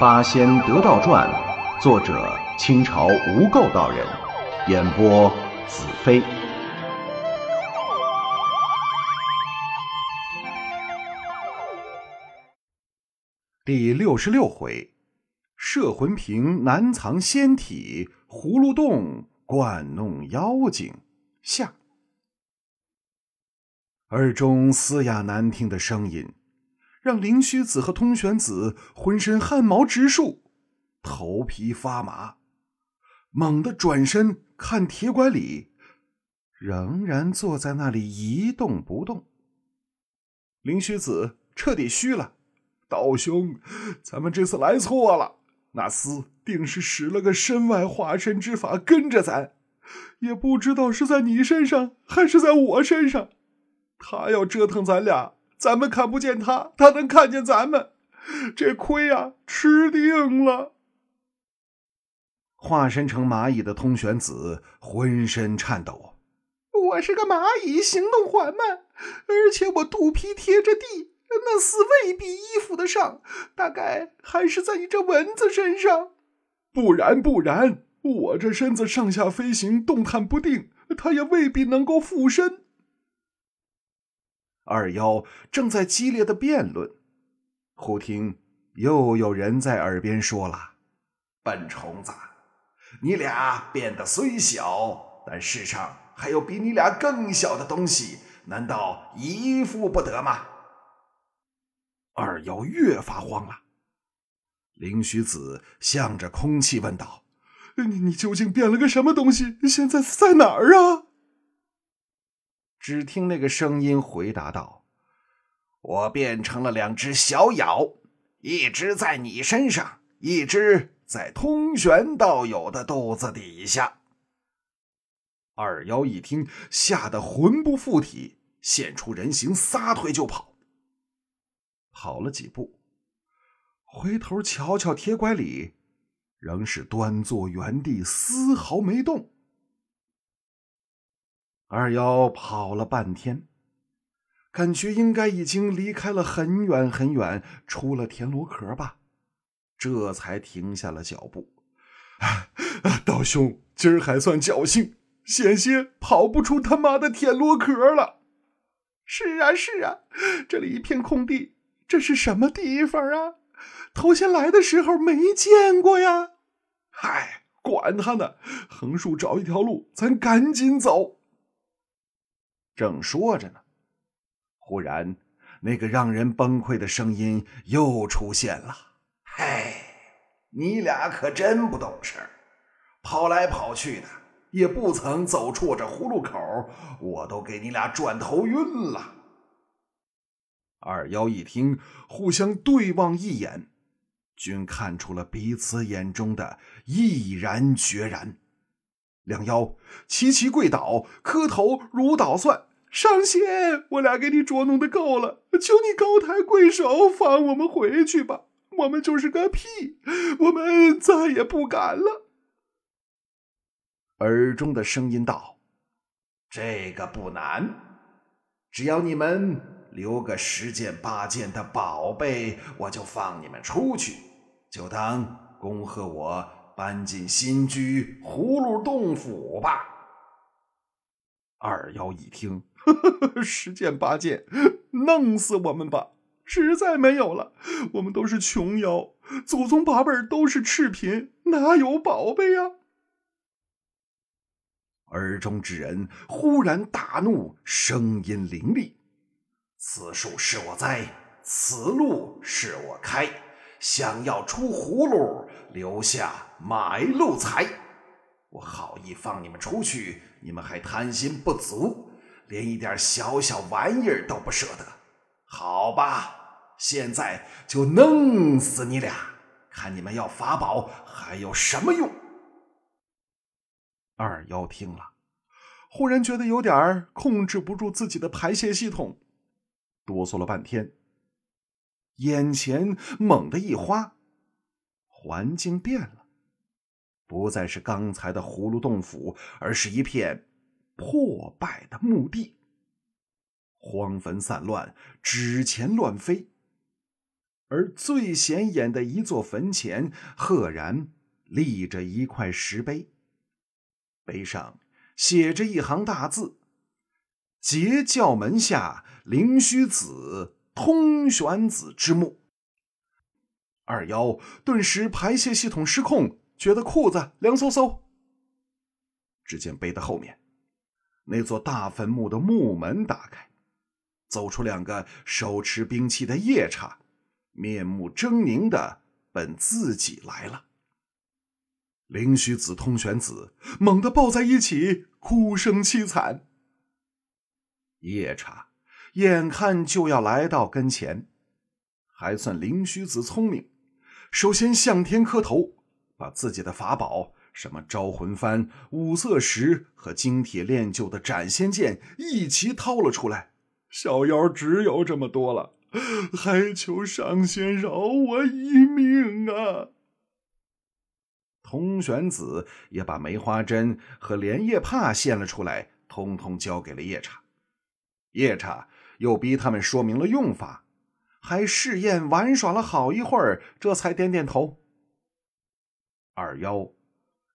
《八仙得道传》，作者清朝无垢道人，演播子飞。第六十六回，摄魂瓶难藏仙体，葫芦洞惯弄妖精。下，耳中嘶哑难听的声音。让灵虚子和通玄子浑身汗毛直竖，头皮发麻，猛地转身看铁拐李，仍然坐在那里一动不动。灵虚子彻底虚了，道兄，咱们这次来错了，那厮定是使了个身外化身之法跟着咱，也不知道是在你身上还是在我身上，他要折腾咱俩。咱们看不见他，他能看见咱们，这亏啊吃定了。化身成蚂蚁的通玄子浑身颤抖。我是个蚂蚁，行动缓慢，而且我肚皮贴着地，那丝未必依附得上，大概还是在你这蚊子身上。不然不然，我这身子上下飞行，动弹不定，它也未必能够附身。二妖正在激烈的辩论，忽听又有人在耳边说了：“笨虫子，你俩变得虽小，但世上还有比你俩更小的东西，难道依附不得吗？”二妖越发慌了。灵虚子向着空气问道：“你你究竟变了个什么东西？现在在哪儿啊？”只听那个声音回答道：“我变成了两只小妖，一只在你身上，一只在通玄道友的肚子底下。”二妖一听，吓得魂不附体，现出人形，撒腿就跑。跑了几步，回头瞧瞧铁拐李，仍是端坐原地，丝毫没动。二妖跑了半天，感觉应该已经离开了很远很远，出了田螺壳吧，这才停下了脚步。道兄，今儿还算侥幸，险些跑不出他妈的田螺壳了。是啊，是啊，这里一片空地，这是什么地方啊？头先来的时候没见过呀。嗨，管他呢，横竖找一条路，咱赶紧走。正说着呢，忽然那个让人崩溃的声音又出现了：“嘿，你俩可真不懂事，跑来跑去的，也不曾走出我这葫芦口，我都给你俩转头晕了。”二妖一听，互相对望一眼，均看出了彼此眼中的毅然决然。两妖齐齐跪倒，磕头如捣蒜。上仙，我俩给你捉弄的够了，求你高抬贵手，放我们回去吧。我们就是个屁，我们再也不敢了。耳中的声音道：“这个不难，只要你们留个十件八件的宝贝，我就放你们出去，就当恭贺我搬进新居葫芦洞府吧。”二妖一听。十件八件，弄死我们吧！实在没有了，我们都是穷妖，祖宗八辈都是赤贫，哪有宝贝呀？耳中之人忽然大怒，声音凌厉：“此树是我栽，此路是我开，想要出葫芦，留下买路财。我好意放你们出去，你们还贪心不足。”连一点小小玩意儿都不舍得，好吧，现在就弄死你俩，看你们要法宝还有什么用？二妖听了，忽然觉得有点控制不住自己的排泄系统，哆嗦了半天，眼前猛地一花，环境变了，不再是刚才的葫芦洞府，而是一片。破败的墓地，荒坟散乱，纸钱乱飞。而最显眼的一座坟前，赫然立着一块石碑，碑上写着一行大字：“截教门下灵虚子通玄子之墓。”二妖顿时排泄系统失控，觉得裤子凉飕飕。只见碑的后面，那座大坟墓的墓门打开，走出两个手持兵器的夜叉。面目狰狞的奔自己来了，灵虚子、通玄子猛地抱在一起，哭声凄惨。夜叉眼看就要来到跟前，还算灵虚子聪明，首先向天磕头，把自己的法宝什么招魂幡、五色石和精铁炼就的斩仙剑一齐掏了出来。小妖只有这么多了。还求上仙饶我一命啊！通玄子也把梅花针和莲叶帕献了出来，通通交给了夜叉。夜叉又逼他们说明了用法，还试验玩耍了好一会儿，这才点点头。二妖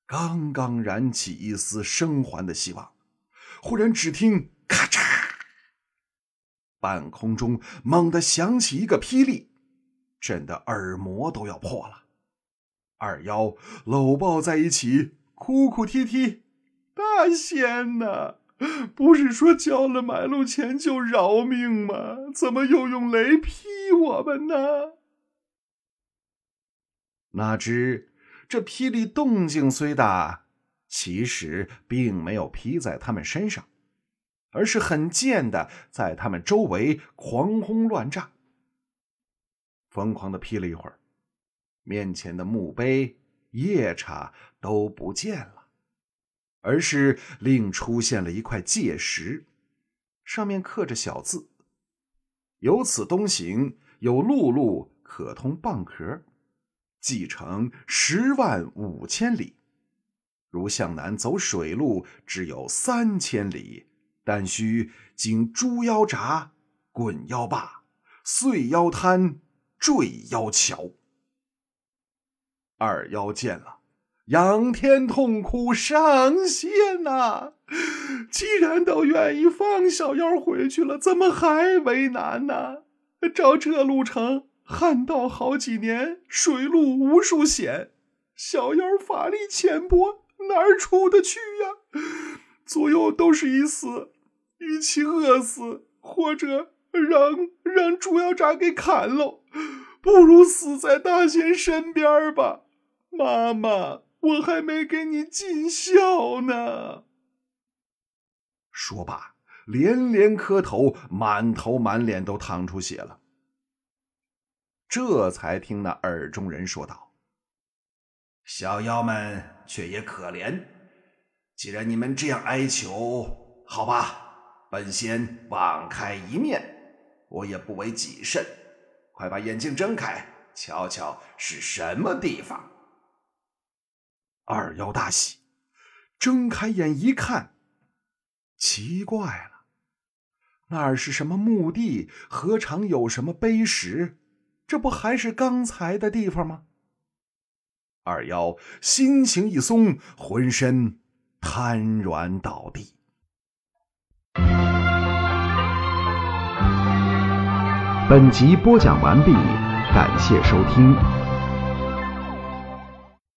刚刚燃起一丝生还的希望，忽然只听咔嚓。半空中猛地响起一个霹雳，震得耳膜都要破了。二妖搂抱在一起，哭哭啼啼：“大仙呐，不是说交了买路钱就饶命吗？怎么又用雷劈我们呢？”哪知这霹雳动静虽大，其实并没有劈在他们身上。而是很贱的，在他们周围狂轰乱炸，疯狂的劈了一会儿，面前的墓碑、夜叉都不见了，而是另出现了一块界石，上面刻着小字：“由此东行，有陆路可通蚌壳，计程十万五千里；如向南走水路，只有三千里。”但须经猪腰闸、滚腰坝、碎腰滩、坠腰桥。二妖见了，仰天痛哭：“上仙呐！既然都愿意放小妖回去了，怎么还为难呢？照这路程，旱道好几年，水路无数险，小妖法力浅薄，哪儿出得去呀？左右都是一死。”与其饿死，或者让让猪妖渣给砍喽，不如死在大仙身边吧。妈妈，我还没给你尽孝呢。说罢，连连磕头，满头满脸都淌出血了。这才听那耳中人说道：“小妖们却也可怜，既然你们这样哀求，好吧。”本仙网开一面，我也不为己甚。快把眼睛睁开，瞧瞧是什么地方。二妖大喜，睁开眼一看，奇怪了，那儿是什么墓地？何尝有什么碑石？这不还是刚才的地方吗？二妖心情一松，浑身瘫软倒地。本集播讲完毕，感谢收听。